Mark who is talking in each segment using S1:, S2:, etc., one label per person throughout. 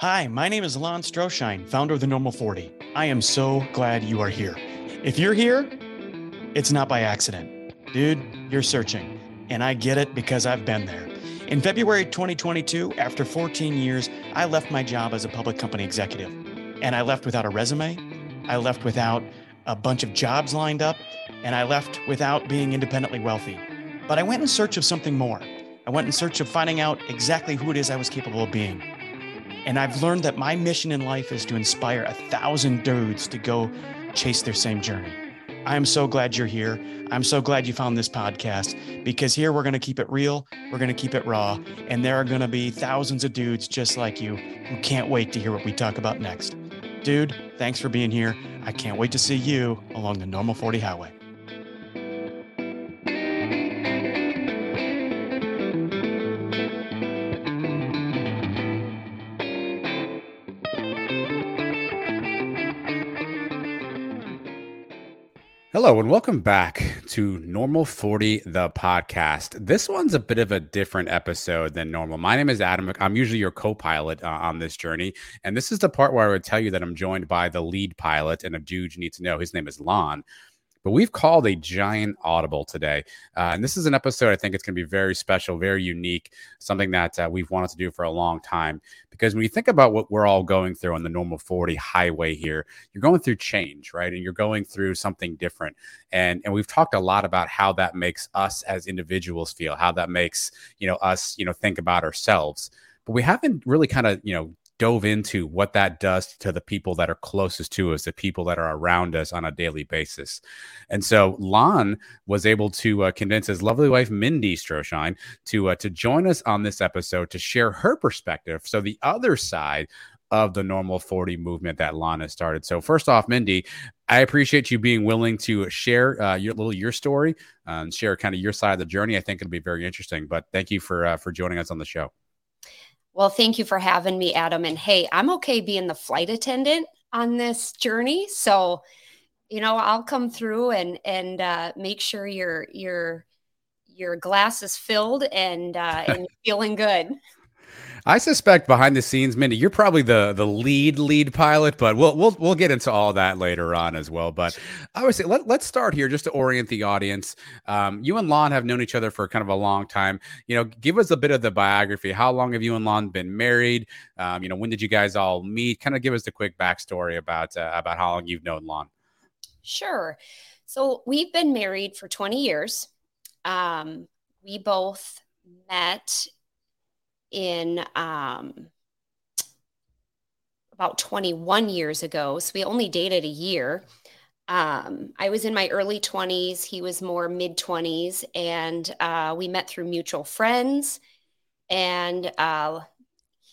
S1: Hi, my name is Lon Stroschein, founder of the Normal 40. I am so glad you are here. If you're here, it's not by accident. Dude, you're searching. And I get it because I've been there. In February 2022, after 14 years, I left my job as a public company executive. And I left without a resume. I left without a bunch of jobs lined up. And I left without being independently wealthy. But I went in search of something more. I went in search of finding out exactly who it is I was capable of being. And I've learned that my mission in life is to inspire a thousand dudes to go chase their same journey. I'm so glad you're here. I'm so glad you found this podcast because here we're going to keep it real, we're going to keep it raw, and there are going to be thousands of dudes just like you who can't wait to hear what we talk about next. Dude, thanks for being here. I can't wait to see you along the normal 40 highway.
S2: Hello, and welcome back to Normal 40, the podcast. This one's a bit of a different episode than normal. My name is Adam. I'm usually your co pilot uh, on this journey. And this is the part where I would tell you that I'm joined by the lead pilot and a dude you need to know. His name is Lon. But we've called a giant audible today. Uh, and this is an episode I think it's going to be very special, very unique, something that uh, we've wanted to do for a long time. Because when you think about what we're all going through on the normal 40 highway here, you're going through change, right? And you're going through something different. And, and we've talked a lot about how that makes us as individuals feel, how that makes, you know, us, you know, think about ourselves but we haven't really kind of you know dove into what that does to the people that are closest to us, the people that are around us on a daily basis. And so Lon was able to uh, convince his lovely wife Mindi Stroschein to uh, to join us on this episode to share her perspective. So the other side of the normal 40 movement that Lon has started. So first off, Mindi, I appreciate you being willing to share uh, your little your story uh, and share kind of your side of the journey. I think it'll be very interesting. But thank you for uh, for joining us on the show.
S3: Well, thank you for having me, Adam. And hey, I'm okay being the flight attendant on this journey. So, you know, I'll come through and and uh, make sure your your your glass is filled and uh, and feeling good.
S2: I suspect behind the scenes, Mindi, you're probably the the lead lead pilot, but we'll we'll we'll get into all that later on as well. But I would say let, let's start here just to orient the audience. Um, you and Lon have known each other for kind of a long time. You know, give us a bit of the biography. How long have you and Lon been married? Um, you know, when did you guys all meet? Kind of give us the quick backstory about uh, about how long you've known Lon.
S3: Sure. So we've been married for 20 years. Um, we both met in um, about 21 years ago. So we only dated a year. Um, I was in my early 20s. He was more mid 20s. And uh, we met through mutual friends. And uh,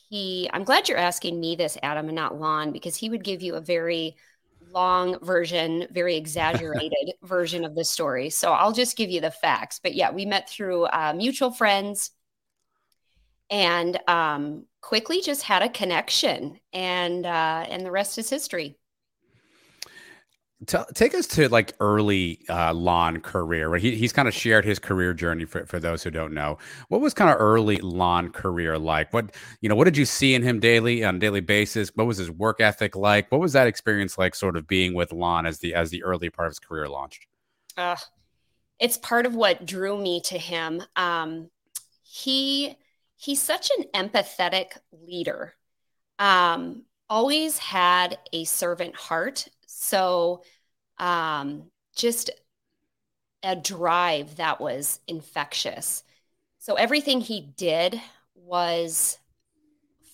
S3: he, I'm glad you're asking me this, Adam, and not Lon, because he would give you a very long version, very exaggerated version of the story. So I'll just give you the facts. But yeah, we met through uh, mutual friends and um, quickly just had a connection, and uh, and the rest is history.
S2: Tell, take us to like early uh, Lon career. Right? He, he's kind of shared his career journey for, for those who don't know. What was kind of early Lon career like? What you know? What did you see in him daily on a daily basis? What was his work ethic like? What was that experience like? Sort of being with Lon as the as the early part of his career launched. Uh,
S3: it's part of what drew me to him. Um, he he's such an empathetic leader. Um, always had a servant heart. So um, just a drive that was infectious. So everything he did was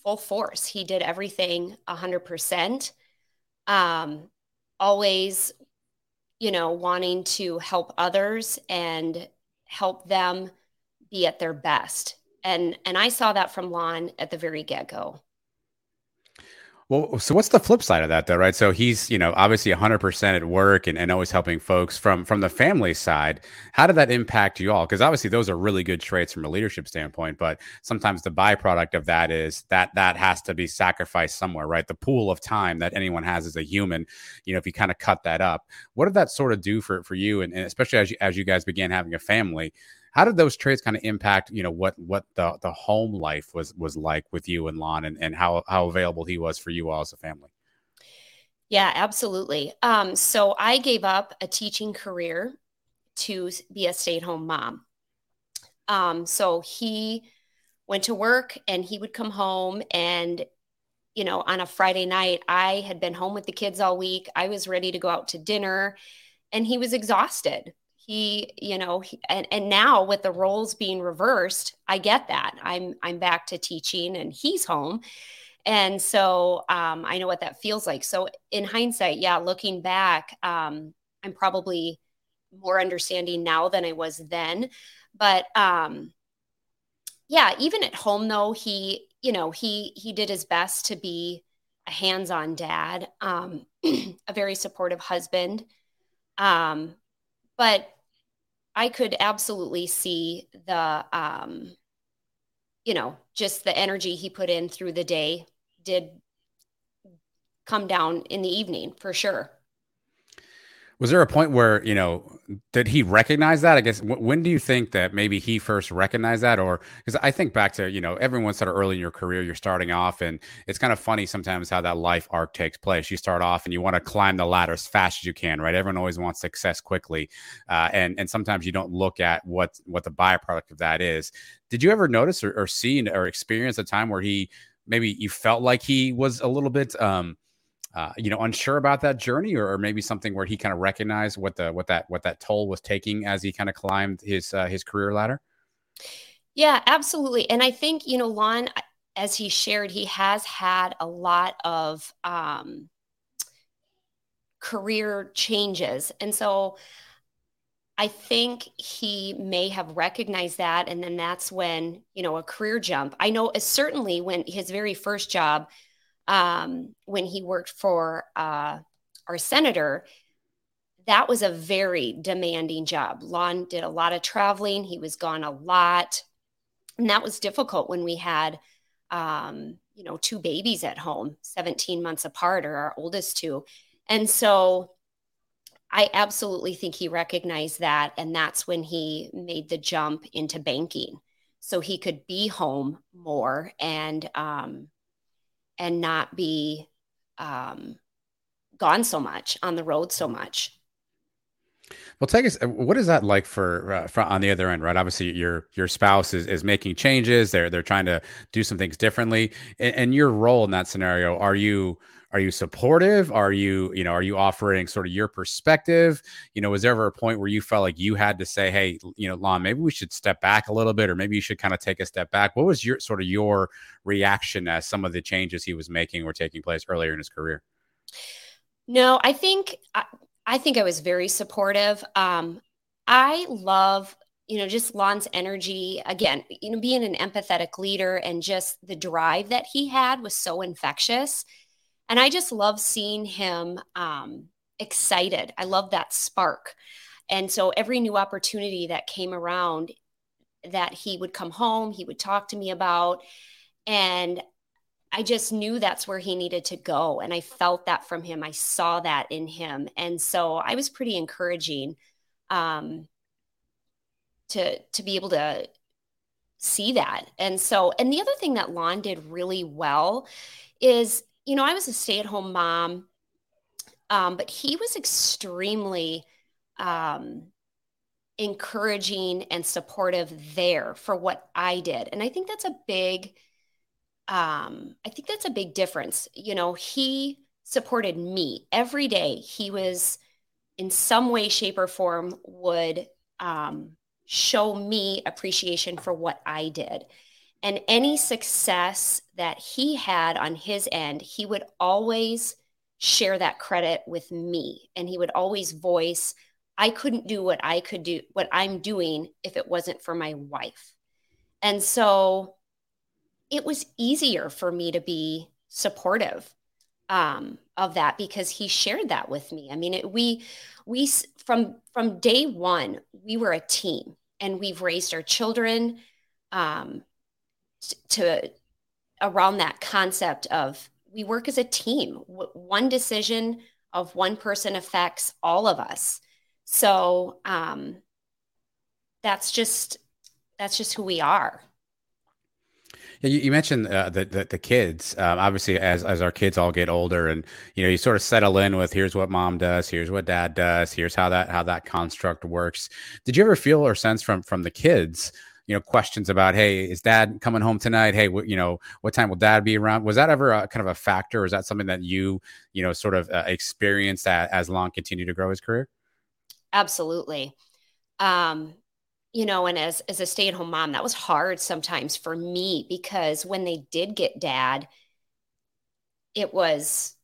S3: full force. He did everything 100%. Um, always, you know, wanting to help others and help them be at their best and and I saw that from Lon at the very get go.
S2: Well, so what's the flip side of that, though, right? So he's, you know, obviously 100% at work and, and always helping folks from from the family side. How did that impact you all? Because obviously those are really good traits from a leadership standpoint, but sometimes the byproduct of that is that that has to be sacrificed somewhere, right? The pool of time that anyone has as a human, you know, if you kind of cut that up, what did that sort of do for for you, and, and especially as you, as you guys began having a family? How did those traits kind of impact, you know, what what the the home life was was like with you and Lon, and and how how available he was for you all as a family?
S3: Yeah, absolutely. Um, so I gave up a teaching career to be a stay at home mom. Um, so he went to work and he would come home and you know on a friday night i had been home with the kids all week i was ready to go out to dinner and he was exhausted he you know he, and, and now with the roles being reversed i get that. I'm i'm back to teaching and he's home. And so um, i know what that feels like. So in hindsight yeah looking back um, i'm probably more understanding now than i was then. But um, yeah, even at home though, he, you know, he he did his best to be a hands-on dad, um, a very supportive husband. Um, but I could absolutely see the um, you know, just the energy he put in through the day did come down in the evening for sure.
S2: Was there a point where you know did he recognize that? I guess when do you think that maybe he first recognized that, or because I think back to you know everyone sort of early in your career, you're starting off, and it's kind of funny sometimes how that life arc takes place. You start off and you want to climb the ladder as fast as you can, right? Everyone always wants success quickly, uh, and and sometimes you don't look at what what the byproduct of that is. Did you ever notice or, or see or experience a time where he maybe you felt like he was a little bit um, uh, you know, unsure about that journey, or, or maybe something where he kind of recognized what the what that what that toll was taking as he kind of climbed his uh, his career ladder?
S3: Yeah, absolutely. And I think you know, Lon, as he shared, he has had a lot of um, career changes, and so I think he may have recognized that, and then that's when you know a career jump. I know certainly when his very first job um, when he worked for uh, our senator, that was a very demanding job. Lon did a lot of traveling, he was gone a lot. And that was difficult when we had, um, you know, two babies at home, 17 months apart, or our oldest two. And so I absolutely think he recognized that. And that's when he made the jump into banking so he could be home more and um, and not be um, gone so much on the road so much.
S2: Well, take us. What is that like for, uh, for on the other end, right? Obviously, your your spouse is, is making changes. They're they're trying to do some things differently. And, and your role in that scenario, are you are you supportive? Are you you know are you offering sort of your perspective? You know was there ever a point where you felt like you had to say hey you know lon maybe we should step back a little bit or maybe you should kind of take a step back what was your sort of your reaction as some of the changes he was making were taking place earlier in his career?
S3: No i think i, I think i was very supportive. Um, i love you know just lon's energy. Again you know being an empathetic leader and just the drive that he had was so infectious and I just love seeing him um, excited. I love that spark. And so every new opportunity that came around that he would come home, he would talk to me about. And I just knew that's where he needed to go. And I felt that from him. I saw that in him. And so I was pretty encouraging um, to, to be able to see that. And so, and the other thing that Lon did really well is you know, I was a stay at home mom, um, but he was extremely um, encouraging and supportive there for what I did. And I think that's a big, um, I think that's a big difference. You know, he supported me every day. He was in some way, shape, or form would um, show me appreciation for what I did. And any success that he had on his end, he would always share that credit with me. And he would always voice, I couldn't do what I could do, what I'm doing if it wasn't for my wife. And so it was easier for me to be supportive um, of that because he shared that with me. I mean, it, we, we, from, from day one, we were a team and we've raised our children um, to around that concept of we work as a team. One decision of one person affects all of us. So, um, that's just that's just who we are.
S2: Yeah, you, you mentioned uh, the, the, the kids. Um, obviously, as as our kids all get older, and you know, you sort of settle in with here's what mom does, here's what dad does, here's how that how that construct works. Did you ever feel or sense from from the kids? You know, questions about, hey, is dad coming home tonight? Hey, you know, what time will dad be around? Was that ever a, kind of a factor? Or is that something that you, you know, sort of uh, experienced as, as Lon continued to grow his career?
S3: Absolutely. Um, you know, and as as a stay at home mom, that was hard sometimes for me because when they did get dad, it was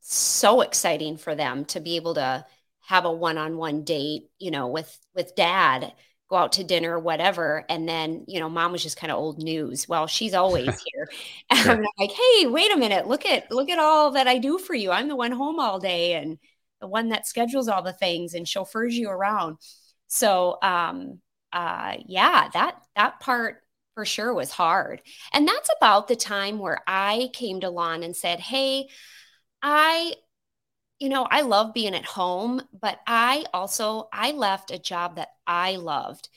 S3: so exciting for them to be able to have a one-on-one date, you know, with with dad, go out to dinner or whatever, and then you know, mom was just kind of old news. Well, she's always here, and sure. I'm like, hey, wait a minute, look at look at all that I do for you. I'm the one home all day and the one that schedules all the things and chauffeurs you around. So um, uh, yeah, that that part for sure was hard. And that's about the time where I came to Lon and said, "Hey, I you know, I love being at home, but I also I left a job that I loved.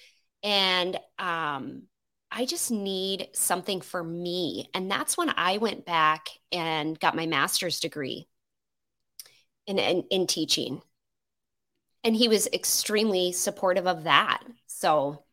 S3: And um I just need something for me. And that's when I went back and got my master's degree in, in, in teaching. And he was extremely supportive of that. So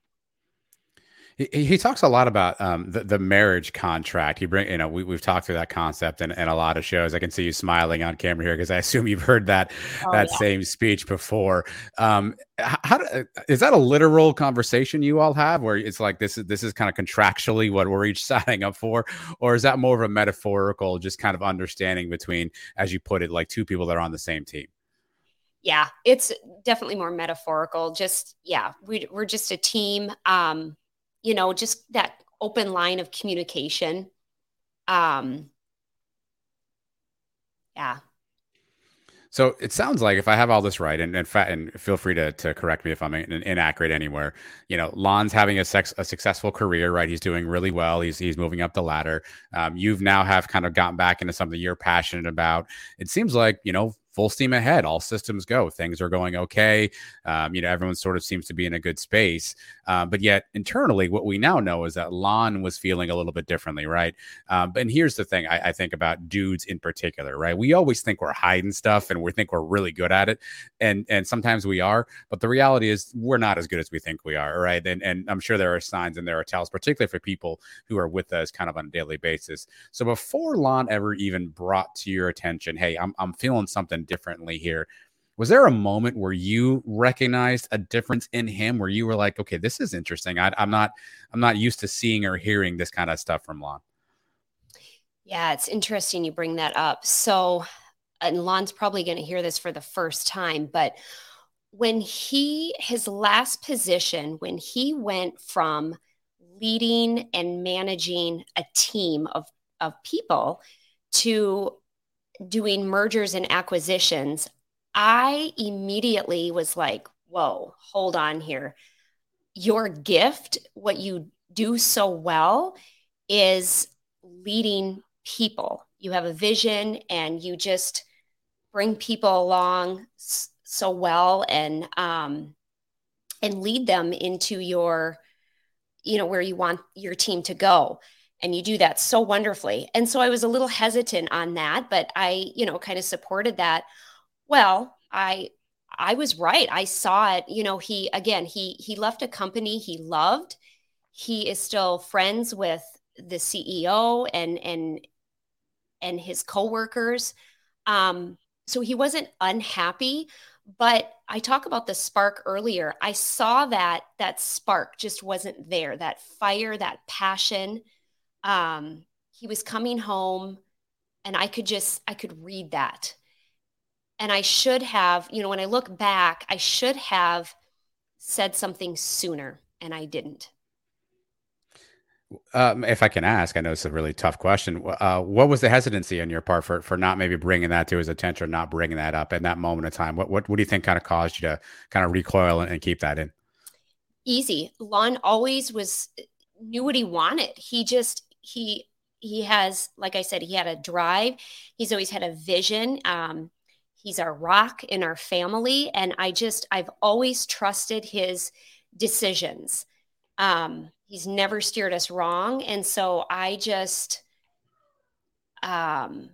S2: he, he talks a lot about um, the, the marriage contract. He bring, you know, we, we've talked through that concept in, in a lot of shows. I can see you smiling on camera here because I assume you've heard that oh, that yeah. same speech before. Um, how uh, is that a literal conversation you all have, where it's like this is this is kind of contractually what we're each signing up for, or is that more of a metaphorical, just kind of understanding between, as you put it, like two people that are on the same team?
S3: yeah, it's definitely more metaphorical. Just yeah, we, we're just a team. Um, you know, just that open line of communication. Um, yeah.
S2: So it sounds like if I have all this right, and, and, and feel free to, to correct me if I'm in, inaccurate anywhere. You know, Lon's having a, sex, a successful career, right? He's doing really well. He's he's moving up the ladder. Um, you've now have kind of gotten back into something you're passionate about. It seems like you know full steam ahead, all systems go. Things are going okay. Um, you know, everyone sort of seems to be in a good space. Uh, but yet, internally, what we now know is that Lon was feeling a little bit differently, right? Um, and here's the thing I, I, think about dudes in particular, right? We always think we're hiding stuff and we think we're really good at it, and and sometimes we are. But the reality is, we're not as good as we think we are, right? And and I'm sure there are signs and there are tells, particularly for people who are with us kind of on a daily basis. So before Lon ever even brought to your attention, hey, I'm I'm feeling something differently here. Was there a moment where you recognized a difference in him where you were like, okay, this is interesting. I, am not, I'm not used to seeing or hearing this kind of stuff from Lon.
S3: Yeah, it's interesting you bring that up. So, and Lon's probably going to hear this for the first time, but when he, his last position, when he went from leading and managing a team of, of people to doing mergers and acquisitions, I immediately was like, whoa, hold on here. Your gift, what you do so well, is leading people. You have a vision and you just bring people along so well and um, and lead them into your you know where you want your team to go and you do that so wonderfully. And so i was a little hesitant on that but i you know kind of supported that. Well i i was right. I saw it. You know he again he he left a company he loved. He is still friends with the ceo and and and his coworkers. Um so he wasn't unhappy but i talk about the spark earlier. I saw that that spark just wasn't there that fire that passion um, he was coming home and I could just, I could read that. And I should have, you know, when I look back, I should have said something sooner and I didn't.
S2: Um, if I can ask, I know it's a really tough question. Uh, what was the hesitancy on your part for for not maybe bringing that to his attention, or not bringing that up in that moment of time? What what, what do you think kind of caused you to kind of recoil and, and keep that in?
S3: Easy. Lon always was knew what he wanted. He just he he has like i said he had a drive he's always had a vision um, he's our rock in our family and i just i've always trusted his decisions. Um, he's never steered us wrong. And so I just um,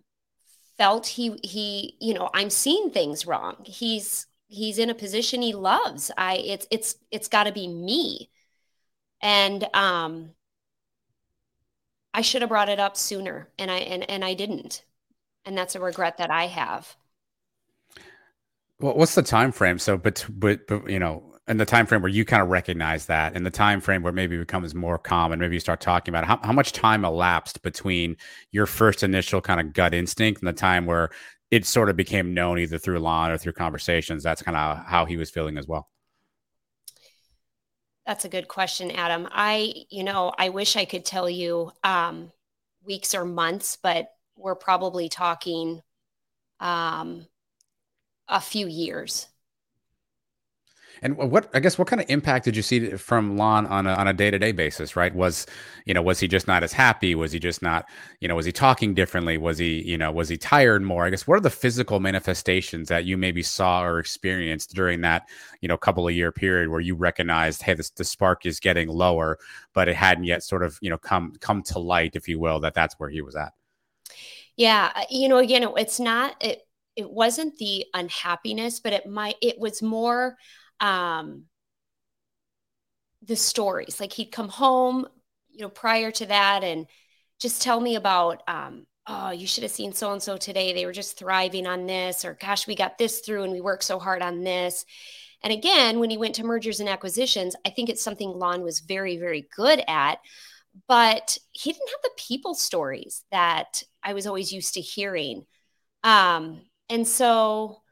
S3: felt he, he, you know, I'm seeing things wrong. He's, he's in a position he loves. I, it's, it's, it's gotta be me. And, um, I should have brought it up sooner and I, and, and I didn't. And that's a regret that I have.
S2: Well, what's the time frame? So, but, but, but you know, in the time frame where you kind of recognize that, in the time frame where maybe it becomes more common, maybe you start talking about it, how, how much time elapsed between your first initial kind of gut instinct and the time where it sort of became known either through Lon or through conversations. That's kind of how he was feeling as well.
S3: That's a good question, Adam. I, you know, I wish I could tell you um, weeks or months, but we're probably talking um, a few years.
S2: And what I guess what kind of impact did you see from Lon on a, on a day to day basis? Right? Was you know was he just not as happy? Was he just not you know was he talking differently? Was he you know was he tired more? I guess what are the physical manifestations that you maybe saw or experienced during that you know couple of year period where you recognized hey this the spark is getting lower, but it hadn't yet sort of you know come come to light, if you will, that that's where he was at.
S3: Yeah, uh, you know, again, it's not it. It wasn't the unhappiness, but it might. It was more um, the stories. Like he'd come home, you know, prior to that and just tell me about, um, oh, you should have seen so and so today. They were just thriving on this, or gosh, we got this through and we worked so hard on this. And again, when he went to mergers and acquisitions, I think it's something Lon was very, very good at. But he didn't have the people stories that I was always used to hearing. Um, and so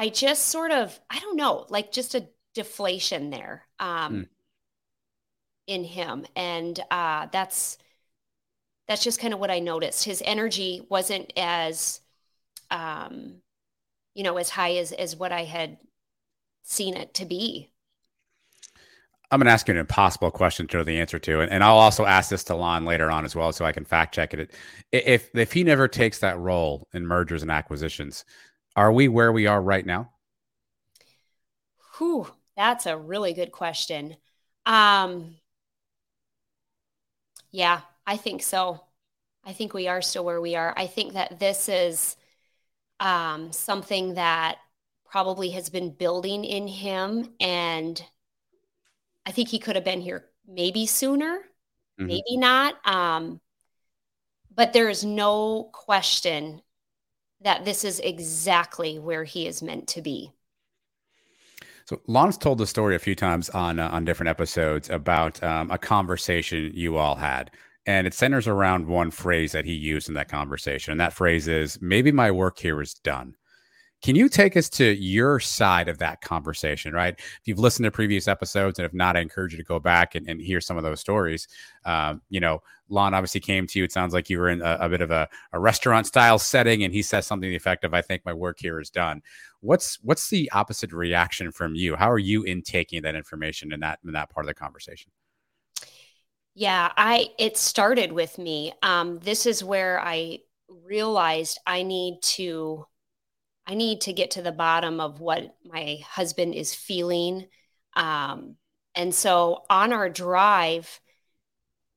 S3: I just sort of, I don't know, like just a deflation there um, mm. in him. And uh, that's, that's just kind of what I noticed. His energy wasn't as, um, you know, as high as, as what I had seen it to be.
S2: I'm going to ask you an impossible question to know the answer to, and, and I'll also ask this to Lon later on as well, so I can fact check it. If if he never takes that role in mergers and acquisitions, are we where we are right now?
S3: Whew, that's a really good question. Um, yeah, I think so. I think we are still where we are. I think that this is um, something that probably has been building in him. And I think he could have been here maybe sooner, mm-hmm. maybe not. Um, but there is no question that this is exactly where he is meant to be.
S2: So Lon's told the story a few times on uh, on different episodes about um, a conversation you all had, and it centers around one phrase that he used in that conversation, and that phrase is "Maybe my work here is done." Can you take us to your side of that conversation, right? If you've listened to previous episodes, and if not, I encourage you to go back and, and hear some of those stories. Um, you know, Lon obviously came to you. It sounds like you were in a, a bit of a, a, restaurant style setting, and he says something effective. I think my work here is done. What's what's the opposite reaction from you? How are you intaking that information in that in that part of the conversation?
S3: Yeah, I it started with me. Um, this is where I realized I need to I need to get to the bottom of what my husband is feeling. Um, and so on our drive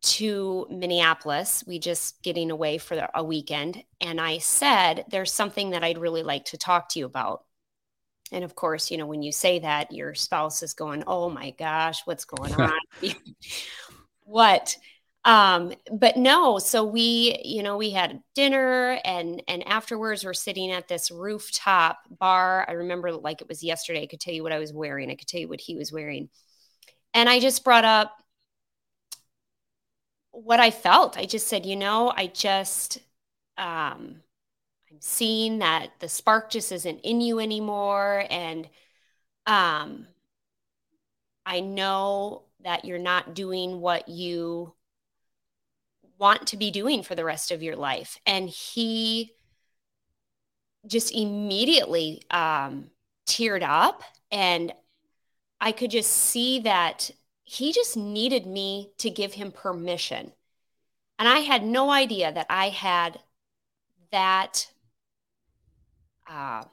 S3: to Minneapolis, we just getting away for a weekend. And I said, There's something that I'd really like to talk to you about. And of course, you know, when you say that, your spouse is going, Oh my gosh, what's going on? what? Um but no so we you know we had dinner and and afterwards we're sitting at this rooftop bar. I remember like it was yesterday i could tell you what i was wearing i could tell you what he was wearing. And i just brought up what i felt. I just said you know i just um i'm seeing that the spark just isn't in you anymore and um i know that you're not doing what you want to be doing for the rest of your life. And he just immediately um, teared up. And I could just see that he just needed me to give him permission. And I had no idea that I had that uh,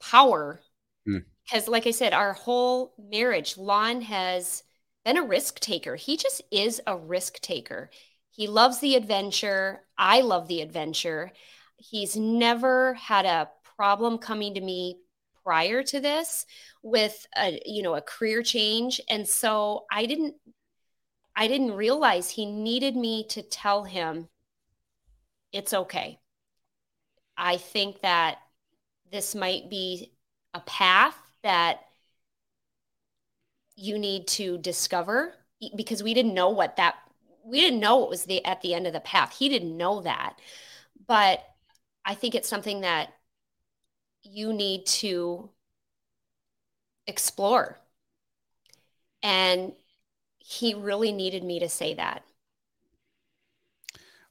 S3: power. Because, mm. like I said, our whole marriage, Lon has been a risk taker. He just is a risk taker. He loves the adventure. I love the adventure. He's never had a problem coming to me prior to this with a you know a career change and so I didn't I didn't realize he needed me to tell him it's okay. I think that this might be a path that you need to discover because we didn't know what that we didn't know it was the at the end of the path. He didn't know that. But I think it's something that you need to explore. And he really needed me to say that.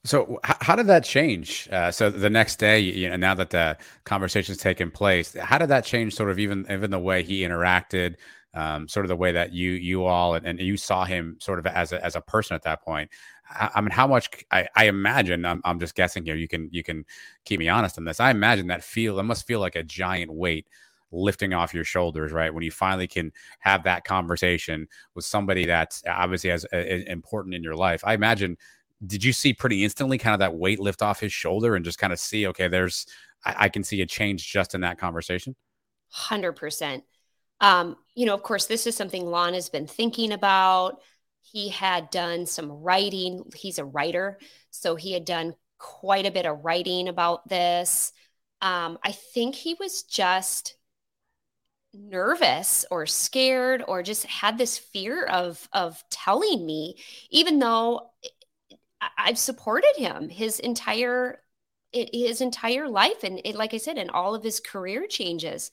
S2: So, how did that change? Uh, so the next day, you know, now that the conversation's taken place, how did that change? Sort of even even the way he interacted, um, sort of the way that you you all and, and, you saw him sort of as a as a person at that point. I, I mean, how much? I, I imagine. I'm, I'm just guessing here. You can you can keep me honest on this. I imagine that feel. It must feel like a giant weight lifting off your shoulders, right? When you finally can have that conversation with somebody that's obviously as important in your life. I imagine, did you see pretty instantly kind of that weight lift off his shoulder and just kind of see, okay, there's, I, I can see a change just in that conversation?
S3: 100%. Um, you know, of course, this is something Lon has been thinking about. He had done some writing. He's a writer. So he had done quite a bit of writing about this. Um, I think he was just nervous or scared or just had this fear of of telling me even though I've supported him his entire his entire life and it, like I said in all of his career changes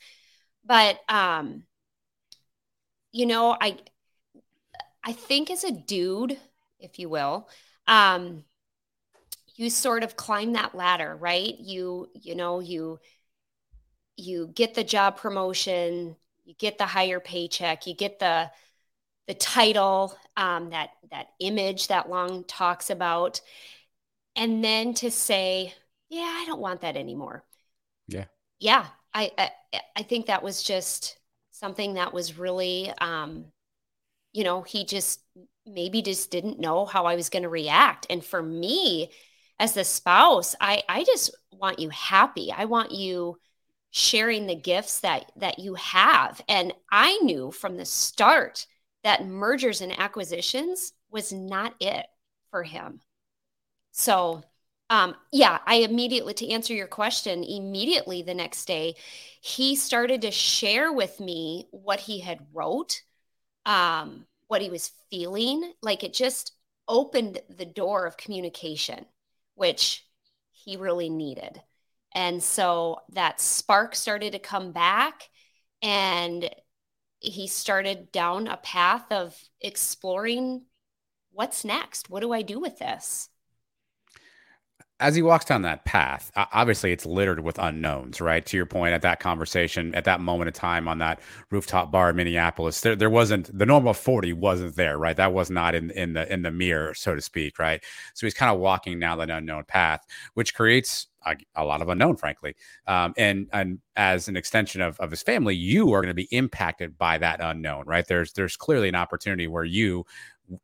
S3: but um you know I I think as a dude if you will um you sort of climb that ladder right? You you know you you get the job promotion, you get the higher paycheck, you get the the title, um, that that image that Lon talks about, and then to say, "Yeah, I don't want that anymore."
S2: Yeah,
S3: yeah, I I, I think that was just something that was really, um, you know, he just maybe just didn't know how I was going to react, and for me, as the spouse, I I just want you happy. I want you sharing the gifts that that you have. And i knew from the start that mergers and acquisitions was not it for him. So um, yeah i immediately to answer your question immediately the next day he started to share with me what he had wrote um, what he was feeling like it just opened the door of communication which he really needed and so that spark started to come back and he started down a path of exploring what's next? What do I do with this?
S2: As he walks down that path, obviously it's littered with unknowns, right? To your point, at that conversation, at that moment of time on that rooftop bar in Minneapolis, there, there wasn't the normal 40 wasn't there, right? That was not in, in the in the mirror, so to speak, right? So he's kind of walking down that unknown path, which creates a, a lot of unknown, frankly. Um, and and as an extension of, of his family, you are going to be impacted by that unknown, right? There's there's clearly an opportunity where you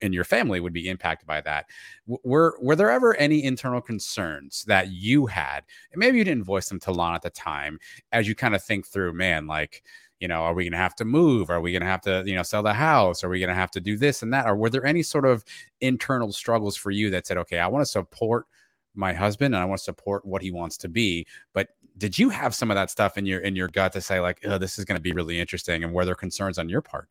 S2: and your family would be impacted by that. Were were there ever any internal concerns that you had, and maybe you didn't voice them to Lon at the time, as you kind of think through, man, like you know, are we to have to move? Are we to have to, you know, sell the house? Are we to have to do this and that? Or were there any sort of internal struggles for you that said, okay, I want to support my husband and I want to support what he wants to be, but did you have some of that stuff in your in your gut to say like, oh, this is going to be really interesting, and were there concerns on your part?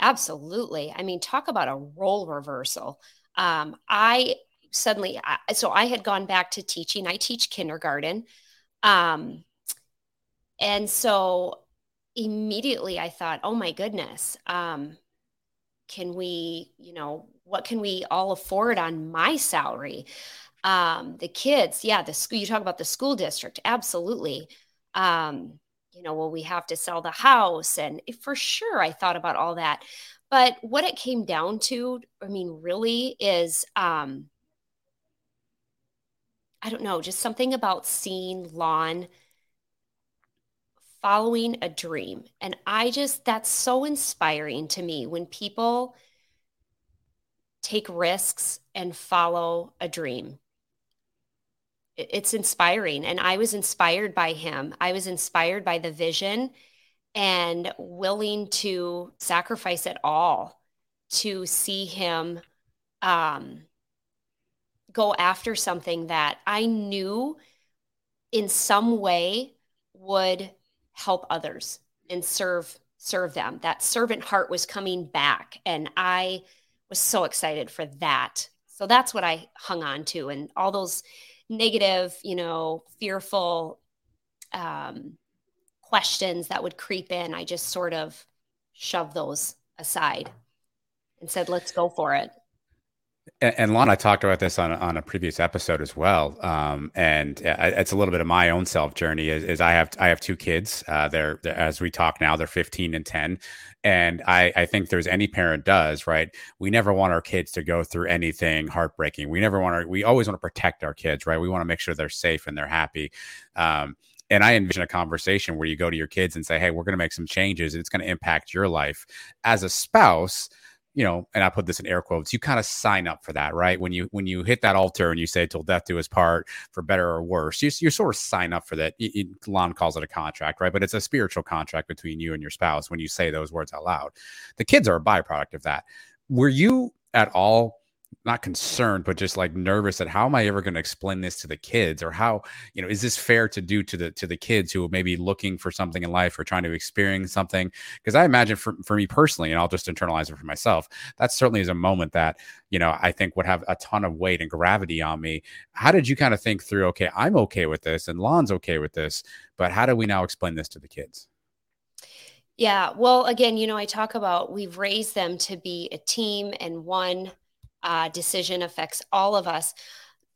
S3: Absolutely. I mean, talk about a role reversal. Um, I suddenly, I, so I had gone back to teaching. I teach kindergarten. Um, and so immediately I thought, oh my goodness, um, can we, you know, what can we all afford on my salary? Um, the kids, yeah, the school, you talk about the school district, absolutely. Um, you know, well, we have to sell the house? And for sure, I thought about all that. But what it came down to, I mean, really is, um, I don't know, just something about seeing Lon following a dream. And I just, that's so inspiring to me when people take risks and follow a dream. It's inspiring. And I was inspired by him. I was inspired by the vision and willing to sacrifice it all to see him um, go after something that I knew in some way would help others and serve serve them. That servant heart was coming back and I was so excited for that. So that's what I hung on to and all those negative, you know, fearful um, questions that would creep in, I just sort of shoved those aside and said, let's go for it.
S2: And, Lon, I talked about this on on a previous episode as well. Um, and it's a little bit of my own self journey. Is, is I have I have two kids. Uh, they're, they're, as we talk now, they're 15 and 10. And I I think there's any parent does right. We never want our kids to go through anything heartbreaking. We never want our we always want to protect our kids, right? We want to make sure they're safe and they're happy. Um, and I envision a conversation where you go to your kids and say, "Hey, we're going to make some changes. and It's going to impact your life as a spouse." You know, and I put this in air quotes, you kind of sign up for that, right? When you when you hit that altar and you say "till death do us part" for better or worse, you, you sort of sign up for that. You, Lon calls it a contract, right? But it's a spiritual contract between you and your spouse when you say those words out loud. The kids are a byproduct of that. Were you at all not concerned, but just like nervous that how am I ever going to explain this to the kids or how, you know, is this fair to do to the to the kids who may be looking for something in life or trying to experience something? Because I imagine for, for me personally, and I'll just internalize it for myself, that certainly is a moment that, you know, I think would have a ton of weight and gravity on me. How did you kind of think through, okay, I'm okay with this and Lon's okay with this, but how do we now explain this to the kids?
S3: Yeah. Well, again, you know, I talk about we've raised them to be a team and one uh, decision affects all of us.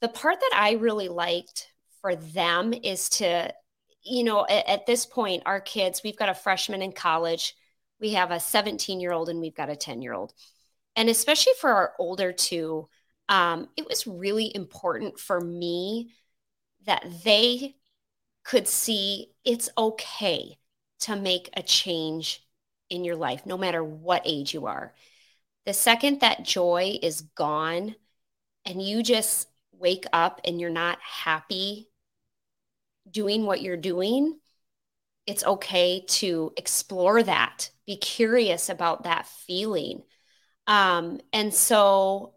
S3: The part that I really liked for them is to, you know, at, at this point, our kids, we've got a freshman in college, we have a 17 year old, and we've got a 10 year old. And especially for our older two, um, it was really important for me that they could see it's okay to make a change in your life, no matter what age you are. The second that joy is gone and you just wake up and you're not happy doing what you're doing, it's okay to explore that, be curious about that feeling. Um, and so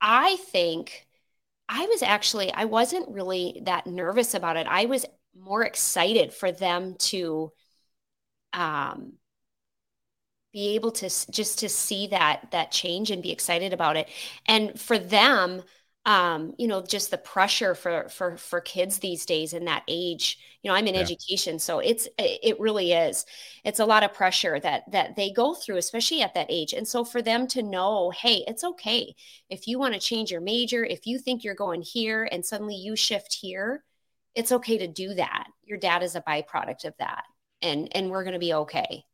S3: I think I was actually, I wasn't really that nervous about it. I was more excited for them to um, be able to just to see that that change and be excited about it. And for them um, you know just the pressure for for for kids these days in that age you know i'm in yeah. education so it's it really is. It's a lot of pressure that that they go through especially at that age. And so for them to know hey it's okay. If you want to change your major if you think you're going here and suddenly you shift here it's okay to do that. Your dad is a byproduct of that and and we're going to be okay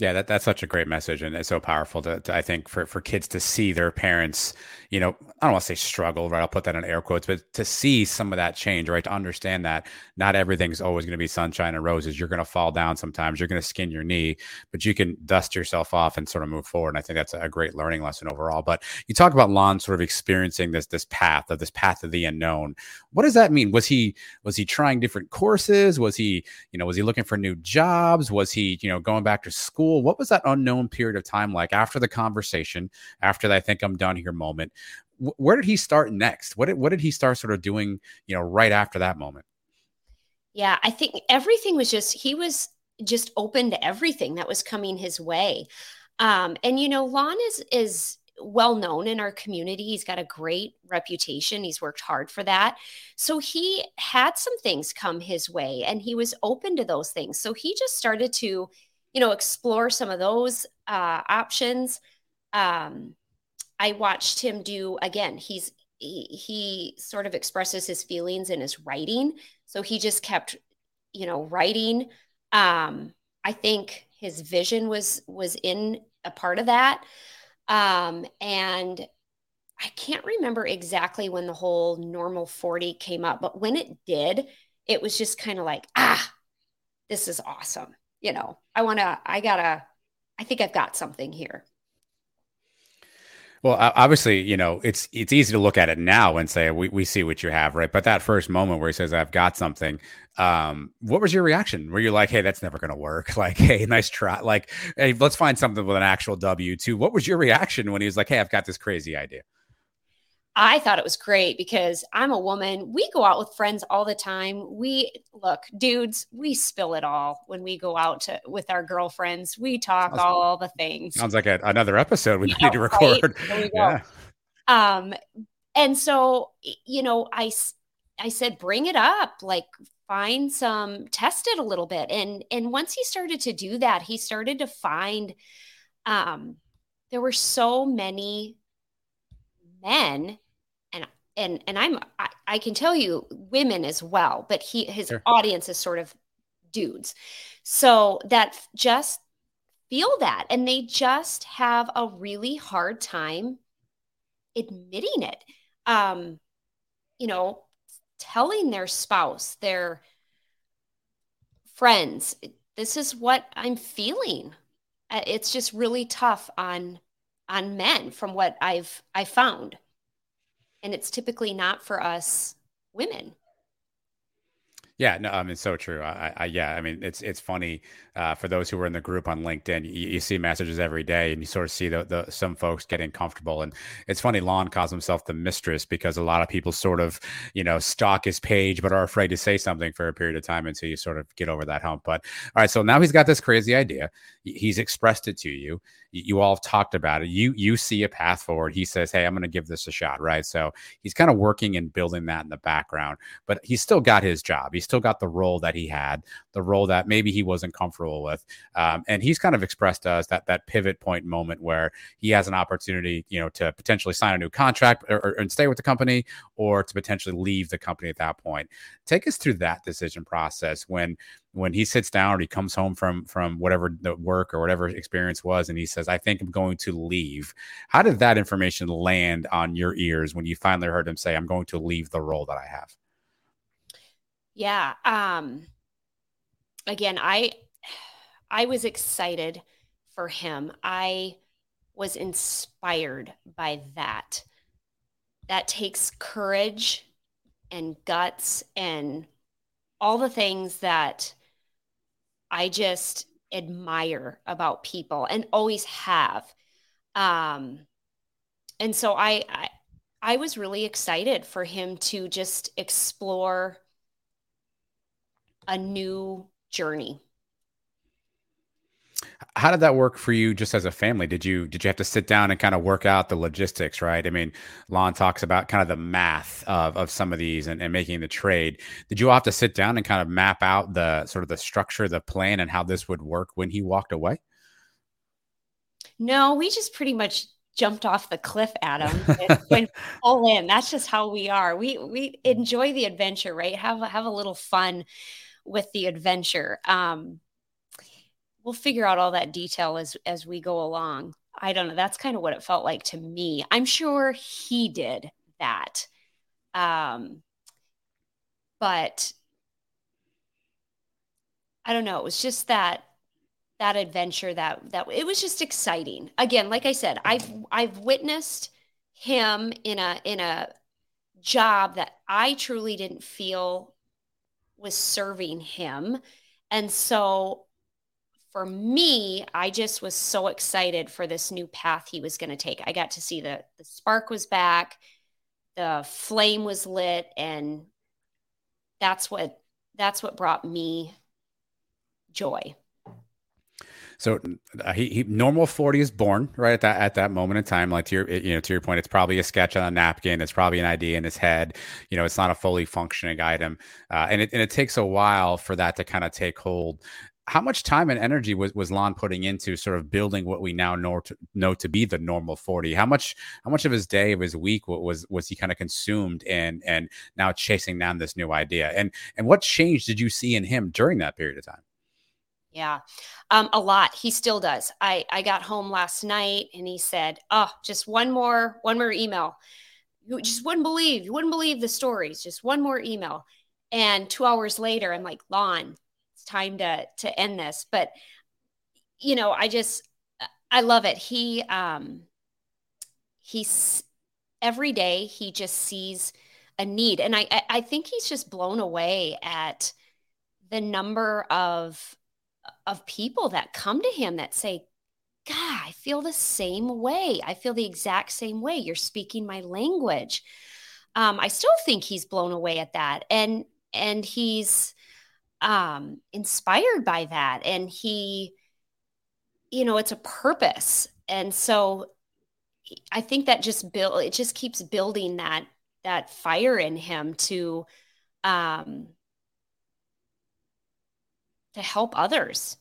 S2: yeah, that, that's such a great message, and it's so powerful to, to, I think for for kids to see their parents, you know, I don't want to say struggle, right? I'll put that in air quotes, but to see some of that change, right? To understand that not everything's always going to be sunshine and roses. You're going to fall down sometimes. You're going to skin your knee, but you can dust yourself off and sort of move forward. And I think that's a great learning lesson overall. But you talk about Lon sort of experiencing this this path of this path of the unknown. What does that mean? Was he was he trying different courses? Was he you know was he looking for new jobs? Was he you know going back to school? What was that unknown period of time like after the conversation, after the I think I'm done here moment? where did he start next? What did, what did he start sort of doing, you know, right after that moment?
S3: Yeah, I think everything was just, he was just open to everything that was coming his way. Um, and, you know, Lon is, is, well known in our community. He's got a great reputation. He's worked hard for that. So he had some things come his way and he was open to those things. So he just started to you know, explore some of those uh, options. Um, I watched him do again. He's he, he sort of expresses his feelings in his writing, so he just kept, you know, writing. Um, I think his vision was was in a part of that, um, and I can't remember exactly when the whole normal forty came up, but when it did, it was just kind of like ah, this is awesome you know, I want to, I gotta, I think I've got something here.
S2: Well, obviously, you know, it's it's easy to look at it now and say we, we see what you have, right? But that first moment where he says, "I've got something," um, what was your reaction? Were you like, "Hey, that's never going to work"? Like, "Hey, nice try." Like, "Hey, let's find something with an actual W two. What was your reaction when he was like, "Hey, I've got this crazy idea"?
S3: I thought it was great because I'm a woman. We go out with friends all the time. We look, dudes, we spill it all when we go out to, with our girlfriends. We talk sounds, all the things.
S2: Sounds like a, another episode we need to record.
S3: Right? Yeah. Um, and so, you know, I, I said, bring it up, like find some, test it a little bit. And, and once he started to do that, he started to find, um, there were so many men and and and I'm I, I, can tell you women as well, but he his sure. audience is sort of dudes. So that just feel that and they just have a really hard time admitting it. Um you know, telling their spouse, their friends, this is what I'm feeling. Uh, it's just really tough on on men from what I've I found. And it's typically not for us women.
S2: Yeah, no, I mean, so true. I, I, yeah, I mean, it's it's funny uh, for those who were in the group on LinkedIn. You, you, see messages every day, and you sort of see the, the some folks getting comfortable. And it's funny. Lon calls himself the mistress because a lot of people sort of, you know, stalk his page, but are afraid to say something for a period of time until you sort of get over that hump. But all right, so now he's got this crazy idea. He's expressed it to you. You all have talked about it. You you see a path forward. He says, "Hey, I'm going to give this a shot." Right. So he's kind of working and building that in the background, but he's still got his job. He's still got the role that he had, the role that maybe he wasn't comfortable with. Um, and he's kind of expressed to us that that pivot point moment where he has an opportunity, you know, to potentially sign a new contract or, or, and stay with the company, or to potentially leave the company at that point. Take us through that decision process when when he sits down or he comes home from from whatever the work or whatever experience was and he says i think i'm going to leave how did that information land on your ears when you finally heard him say i'm going to leave the role that i have
S3: yeah. Um again, I I was excited for him. I was inspired by that. That takes courage and guts and all the things that I just admire about people and always have. Um, and so I, I, I was really excited for him to just explore a new journey.
S2: How did that work for you just as a family? Did you did you have to sit down and kind of work out the logistics, right? I mean, Lon talks about kind of the math of, of some of these and, and making the trade. Did you all have to sit down and kind of map out the sort of the structure, the plan, and how this would work when he walked away?
S3: No, we just pretty much jumped off the cliff, Adam. went all in. That's just how we are. We we enjoy the adventure, right? Have have a little fun with the adventure. Um, we'll figure out all that detail as as we go along. I don't know. That's kind of what it felt like to me. I'm sure he did that. Um, but I don't know. It was just that that adventure that that it was just exciting. Again, like I said, I've I've witnessed him in a in a job that I truly didn't feel was serving him. And so for me, I just was so excited for this new path he was going to take. I got to see the the spark was back, the flame was lit, and that's what that's what brought me joy.
S2: So uh, he, he, normal forty is born right at that at that moment in time. Like to your you know to your point, it's probably a sketch on a napkin. It's probably an idea in his head. You know, it's not a fully functioning item, uh, and it and it takes a while for that to kind of take hold. How much time and energy was, was Lon putting into sort of building what we now know to, know to be the normal 40? How much how much of his day of his week was was he kind of consumed and and now chasing down this new idea? And and what change did you see in him during that period of time?
S3: Yeah, um, a lot. He still does. I I got home last night and he said, "Oh, just one more, one more email. You just wouldn't believe, you wouldn't believe the stories. Just one more email." And two hours later, I'm like, "Lon, it's time to to end this." But you know, I just I love it. He um he's every day he just sees a need. And I, I think he's just blown away at the number of of people that come to him that say, God, I feel the same way. I feel the exact same way. You're speaking my language. Um, I still think he's blown away at that. And and he's um inspired by that. And he, you know, it's a purpose. And so I think that just build it just keeps building that that fire in him to um to help others.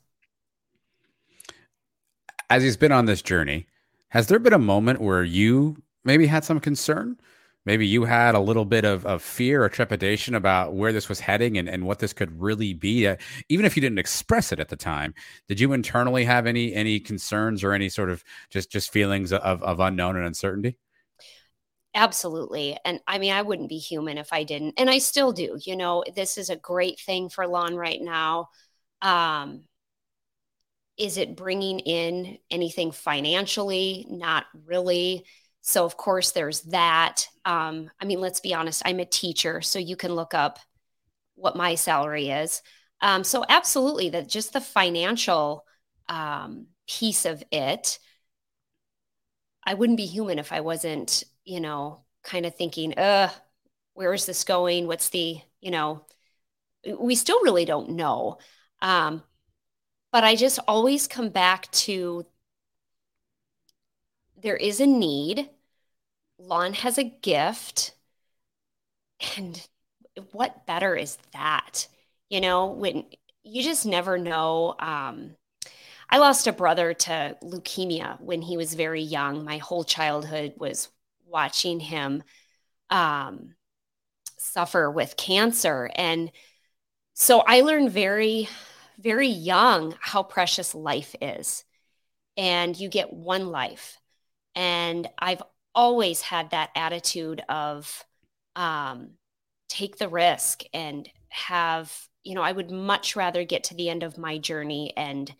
S2: As he's been on this journey, has there been a moment where you maybe had some concern? Maybe you had a little bit of, of fear or trepidation about where this was heading and, and what this could really be, uh, even if you didn't express it at the time. Did you internally have any any concerns or any sort of just just feelings of, of unknown and uncertainty?
S3: Absolutely. And I mean, I wouldn't be human if I didn't. And I still do. You know, this is a great thing for Lon right now. Um, is it bringing in anything financially? Not really. So, of course, there's that. Um, I mean, let's be honest, I'm a teacher, so you can look up what my salary is. Um, so, absolutely, that just the financial um, piece of it. I wouldn't be human if I wasn't you know, kind of thinking, uh, where is this going? What's the, you know, we still really don't know. Um, but I just always come back to there is a need. Lon has a gift. And what better is that? You know, when you just never know. Um, I lost a brother to leukemia when he was very young. My whole childhood was watching him um, suffer with cancer. And so I learned very, very young how precious life is. And you get one life. And I've always had that attitude of um, take the risk and have, you know, I would much rather get to the end of my journey and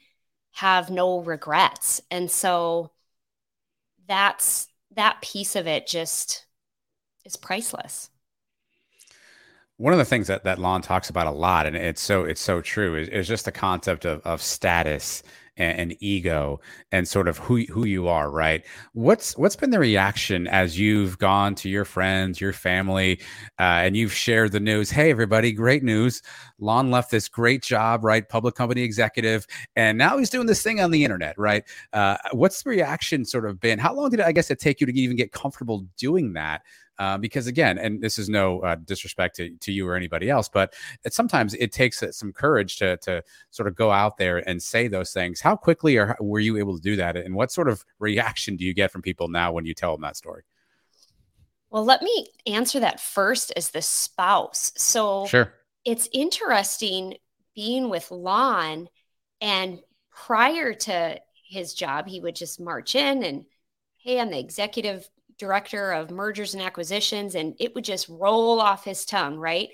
S3: have no regrets. And so that's that piece of it just is priceless.
S2: One of the things that, that Lon talks about a lot, and it's so it's so true, is, is just the concept of, of status and, and, ego and sort of who who you are, right? What's what's been the reaction as you've gone to your friends, your family, uh, and you've shared the news? Hey, everybody, great news! Lon left this great job, right? Public company executive, and now he's doing this thing on the internet, right? Uh, what's the reaction sort of been? How long did it, I guess it take you to even get comfortable doing that? Uh, because again, and this is no uh, disrespect to, to you or anybody else, but it, sometimes it takes uh, some courage to to sort of go out there and say those things. How quickly are, were you able to do that, and what sort of reaction do you get from people now when you tell them that story?
S3: Well, let me answer that first as the spouse. So,
S2: sure
S3: it's interesting being with Lon and prior to his job, he would just march in and, hey, I'm the executive director of mergers and acquisitions, and it would just roll off his tongue, right?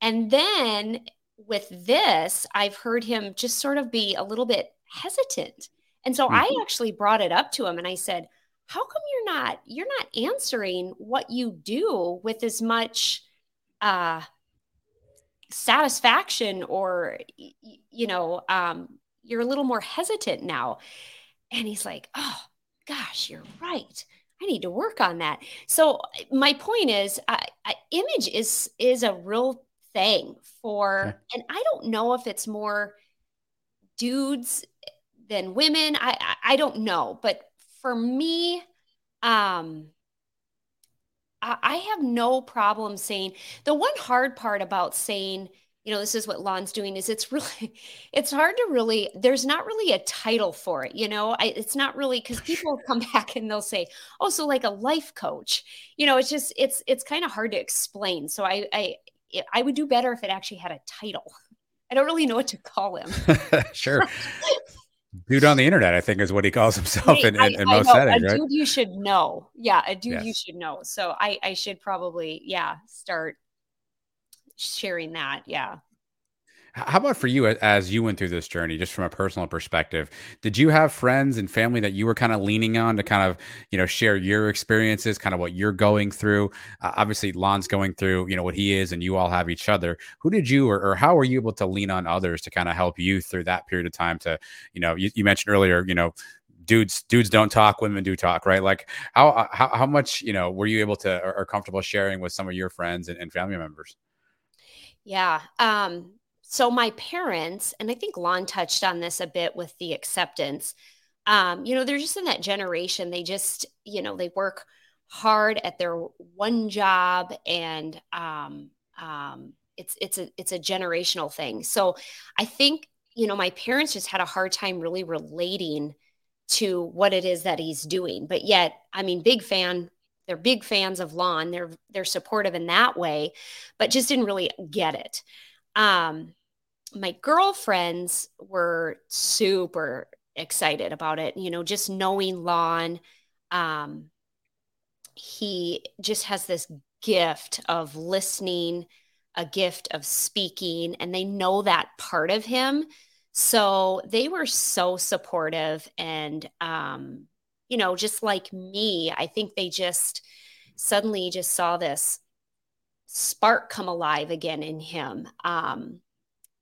S3: And then with this, I've heard him just sort of be a little bit hesitant. And so mm-hmm. I actually brought it up to him and I said, how come you're not you're not answering what you do with as much uh satisfaction or you know um, you're a little more hesitant now and he's like oh gosh you're right i need to work on that. So my point is I, I, image is is a real thing for and i don't know if it's more dudes than women. I, I i don't know but for me um I have no problem saying the one hard part about saying, you know, this is what Lon's doing is it's really, it's hard to really, there's not really a title for it. You know, I, it's not really because people come back and they'll say, oh, so like a life coach, you know, it's just, it's, it's kind of hard to explain. So I, I, I would do better if it actually had a title. I don't really know what to call him.
S2: sure. dude on the internet, I think is what he calls himself in, in, in most settings.
S3: A
S2: right?
S3: dude you should know. Yeah, a dude yes. you should know. So I, I should probably, yeah, start sharing that. Yeah.
S2: How about for you as you went through this journey, just from a personal perspective? Did you have friends and family that you were kind of leaning on to kind of, you know, share your experiences, kind of what you're going through? Uh, obviously, Lon's going through, you know, what he is, and you all have each other. Who did you, or, or how were you able to lean on others to kind of help you through that period of time? To, you know, you, you mentioned earlier, you know, dudes dudes don't talk women do talk right like how uh, how, how much you know were you able to or, or comfortable sharing with some of your friends and, and family members
S3: yeah um so my parents and i think lon touched on this a bit with the acceptance um you know they're just in that generation they just you know they work hard at their one job and um um it's it's a it's a generational thing so i think you know my parents just had a hard time really relating to what it is that he's doing. But yet, I mean, big fan. They're big fans of Lon. They're they're supportive in that way, but just didn't really get it. Um, my girlfriends were super excited about it. You know, just knowing Lon, um, he just has this gift of listening, a gift of speaking, and they know that part of him. So they were so supportive and, um, you know, just like me, I think they just suddenly just saw this spark come alive again in him. Um,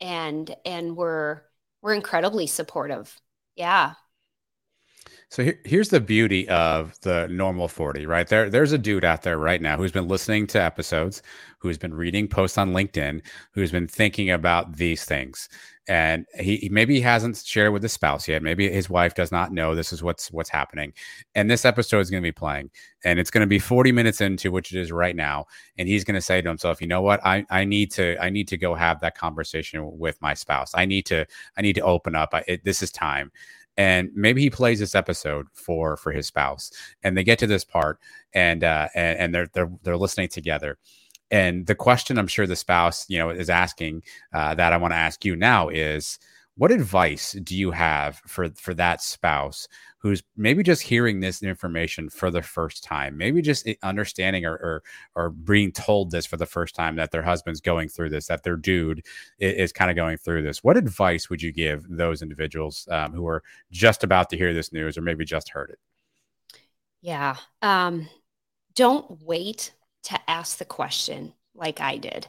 S3: and, and were, were incredibly supportive. Yeah.
S2: So here, here's the beauty of the normal 40, right? There, there's a dude out there right now who's been listening to episodes, who's been reading posts on LinkedIn, who's been thinking about these things. And he maybe he hasn't shared with his spouse yet. Maybe his wife does not know this is what's what's happening. And this episode is going to be playing. And it's going to be 40 minutes into which it is right now. And he's going to say to himself, you know what? I, I need to I need to go have that conversation with my spouse. I need to I need to open up. I, it, this is time and maybe he plays this episode for for his spouse and they get to this part and uh and, and they're they're they're listening together. And the question i'm sure the spouse you know is asking uh, that i want to ask you now is what advice do you have for for that spouse who's maybe just hearing this information for the first time, maybe just understanding or, or, or being told this for the first time that their husband's going through this, that their dude is, is kind of going through this. What advice would you give those individuals um, who are just about to hear this news or maybe just heard it?
S3: Yeah. Um, don't wait to ask the question like I did.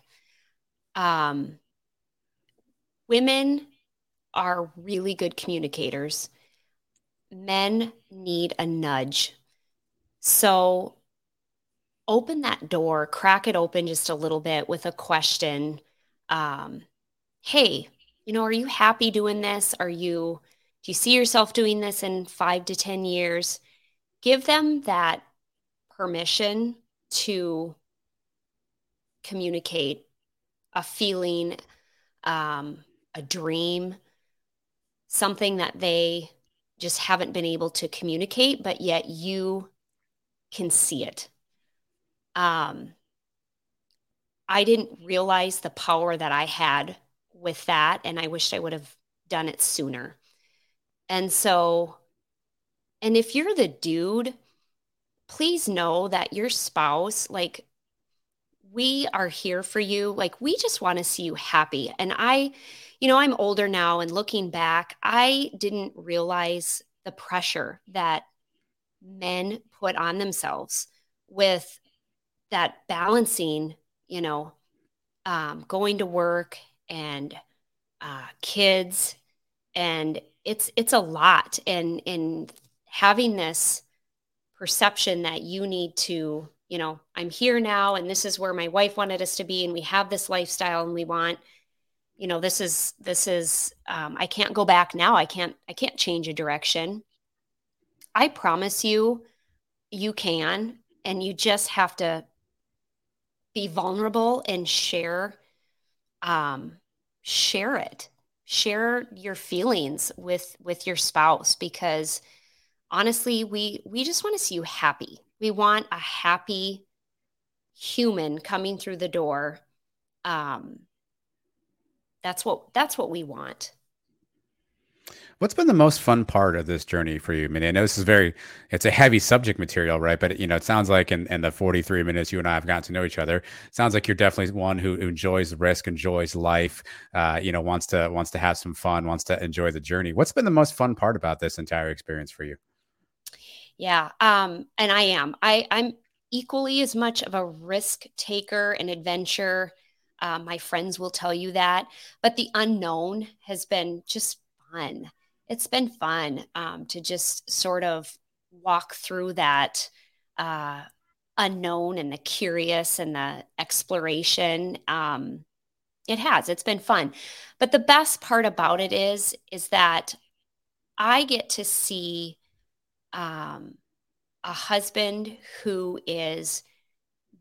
S3: Um, women are really good communicators men need a nudge. So open that door, crack it open just a little bit with a question. Um, hey, you know, are you happy doing this? Are you, do you see yourself doing this in five to 10 years? Give them that permission to communicate a feeling, um, a dream, something that they just haven't been able to communicate, but yet you can see it. Um, I didn't realize the power that I had with that, and I wished I would have done it sooner. And so, and if you're the dude, please know that your spouse, like, we are here for you. Like, we just want to see you happy. And I, you know, I'm older now and looking back, I didn't realize the pressure that men put on themselves with that balancing, you know, um, going to work and uh, kids, and it's it's a lot, and and having this perception that you need to, you know, I'm here now, and this is where my wife wanted us to be, and we have this lifestyle, and we want you know this is this is um, i can't go back now. I can't i can't change a direction. I promise you you can and you just have to be vulnerable and share um share it. Share your feelings with with your spouse because honestly we we just want to see you happy we want a happy human coming through the door um that's what that's what we want
S2: What's been the most fun part of this journey for you? I mean, I know this is very, it's a heavy subject material, right? But, you know, it sounds like in, in the 43 minutes you and I have gotten to know each other, sounds like you're definitely one who, enjoys risk, enjoys life, uh, you know, wants to, wants to have some fun, wants to enjoy the journey. What's been the most fun part about this entire experience for you?
S3: Yeah. Um, and I am, I, I'm equally as much of a risk taker and adventure. Uh, my friends will tell you that, but the unknown has been just fun it's been fun um, to just sort of walk through that uh, unknown and the curious and the exploration. Um, it has. It's been fun. But the best part about it is, is that I get to see um, a husband who is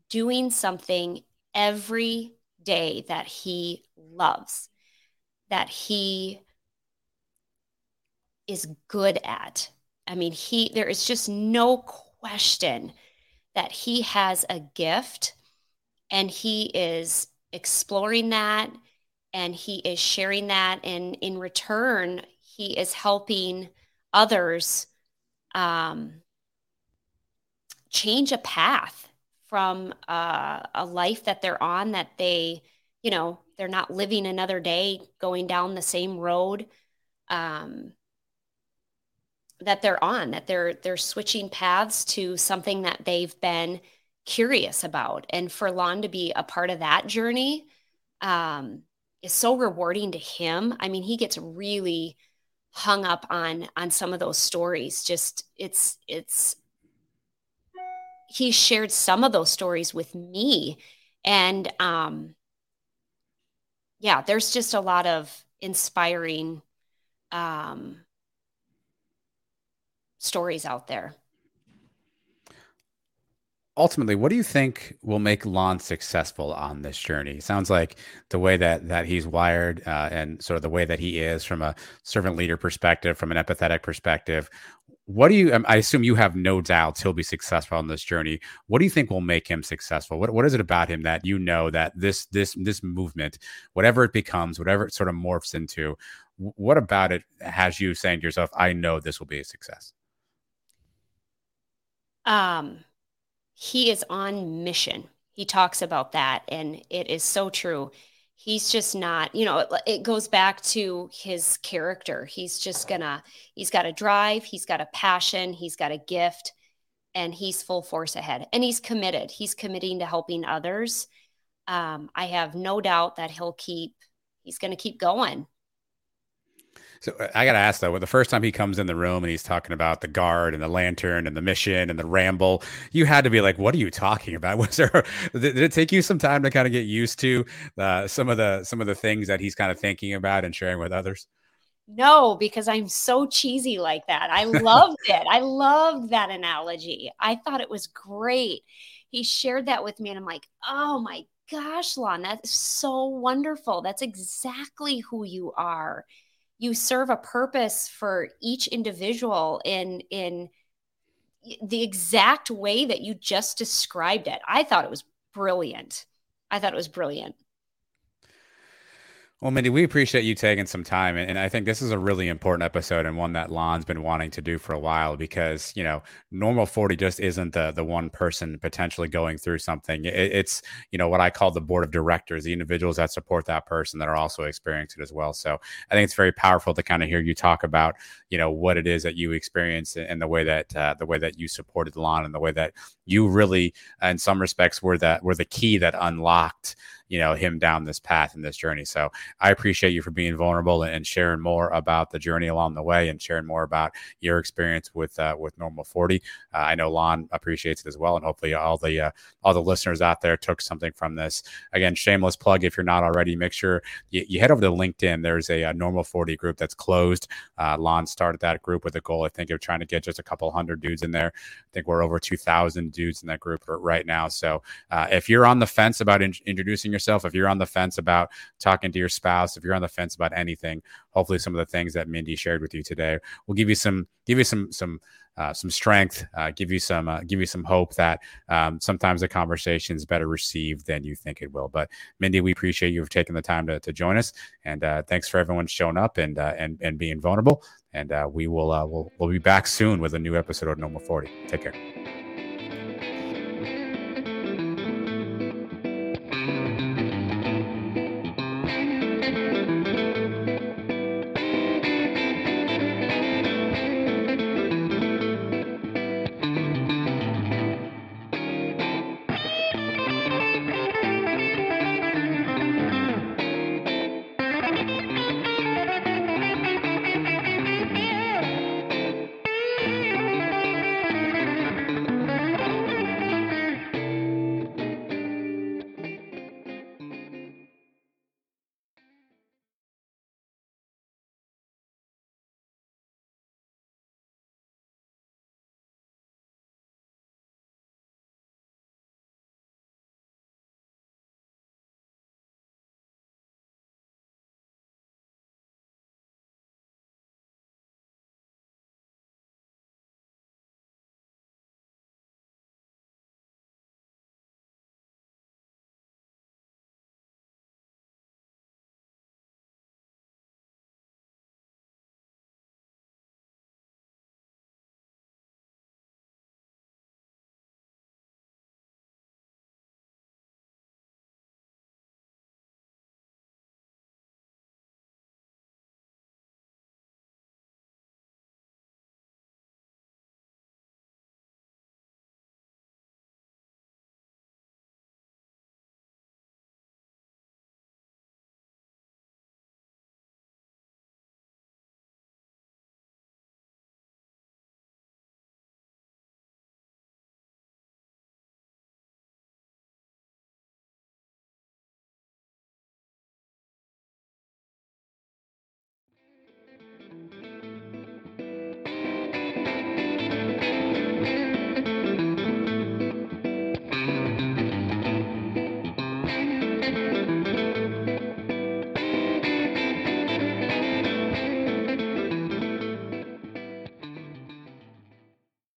S3: doing something every day that he loves, that he is good at. I mean, he there is just no question that he has a gift and he is exploring that and he is sharing that and in return he is helping others um, change a path from uh, a life that they're on that they you know they're not living another day going down the same road um, that they're on that they're they're switching paths to something that they've been curious about. And for lon to be a part of that journey um, is so rewarding to him. I mean he gets really hung up on on some of those stories just it's it's he shared some of those stories with me and um yeah there's just a lot of inspiring um stories out there.
S2: Ultimately, what do you think will make Lon successful on this journey? sounds like the way that that he's wired uh, and sort of the way that he is from a servant leader perspective, from an empathetic perspective. What do you? Um, I assume you have no doubts he'll be successful on this journey. What do you think will make him successful? What What is it about him that you know that this this this movement, whatever it becomes, whatever it sort of morphs into, what about it has you saying to yourself, "I know this will be a success"?
S3: um, he is on mission. He talks about that, and it is so true. He's just not, you know, it, it goes back to his character. He's just gonna, he's got a drive, he's got a passion, he's got a gift, and he's full force ahead. And he's committed. He's committing to helping others. Um, I have no doubt that he'll keep, he's to keep going.
S2: So uh, I got to ask though, the first time he comes in the room and he's talking about the guard and the lantern and the mission and the ramble, you had to be like, "What are you talking about?" Was there? Did it take you some time to kind of get used to uh, some of the some of the things that he's kind of thinking about and sharing with others?
S3: No, because I'm so cheesy like that. I loved it. I loved that analogy. I thought it was great. He shared that with me, and I'm like, "Oh my gosh, Lon, that's so wonderful. That's exactly who you are." You serve a purpose for each individual in in the exact way that you just described it. I thought it was brilliant. I thought it was brilliant.
S2: Well, Mindi, we appreciate you taking some time. And I think this is a really important episode and one that Lon's been wanting to do for a while because, you know, normal 40 just isn't the, the one person potentially going through something. It, it's, you know, what I call the board of directors, the individuals that support that person that are also experiencing it as well. So I think it's very powerful to kind of hear you talk about, you know, what it is that you experience and the way that, uh, the way that you supported Lon and the way that you really, in some respects, were that, were the key that unlocked, you know him down this path and this journey. So i appreciate you for being vulnerable and sharing more about the journey along the way and sharing more about your experience with uh, with normal 40 uh, i know lon appreciates it as well and hopefully all the uh, all the listeners out there took something from this. Again shameless plug if you're not already make sure you, you head over to linkedin. There's a, a normal 40 group that's closed. Uh, lon started that group with a goal i think of trying to get just a couple hundred dudes in there. I think we're over 2000 dudes in that group right now. So uh, if you're on the fence about in- introducing yourself yourself. If you're on the fence about talking to your spouse, if you're on the fence about anything, hopefully some of the things that Mindi shared with you today will give you some give you some some uh, some strength, uh, give you some uh, give you some hope that um, sometimes the conversation is better received than you think it will. But Mindi, we appreciate you for taking the time to, to join us, and uh, thanks for everyone showing up and uh, and and being vulnerable. And uh, we will we'll we'll be back soon with a new episode of Normal Forty. Take care.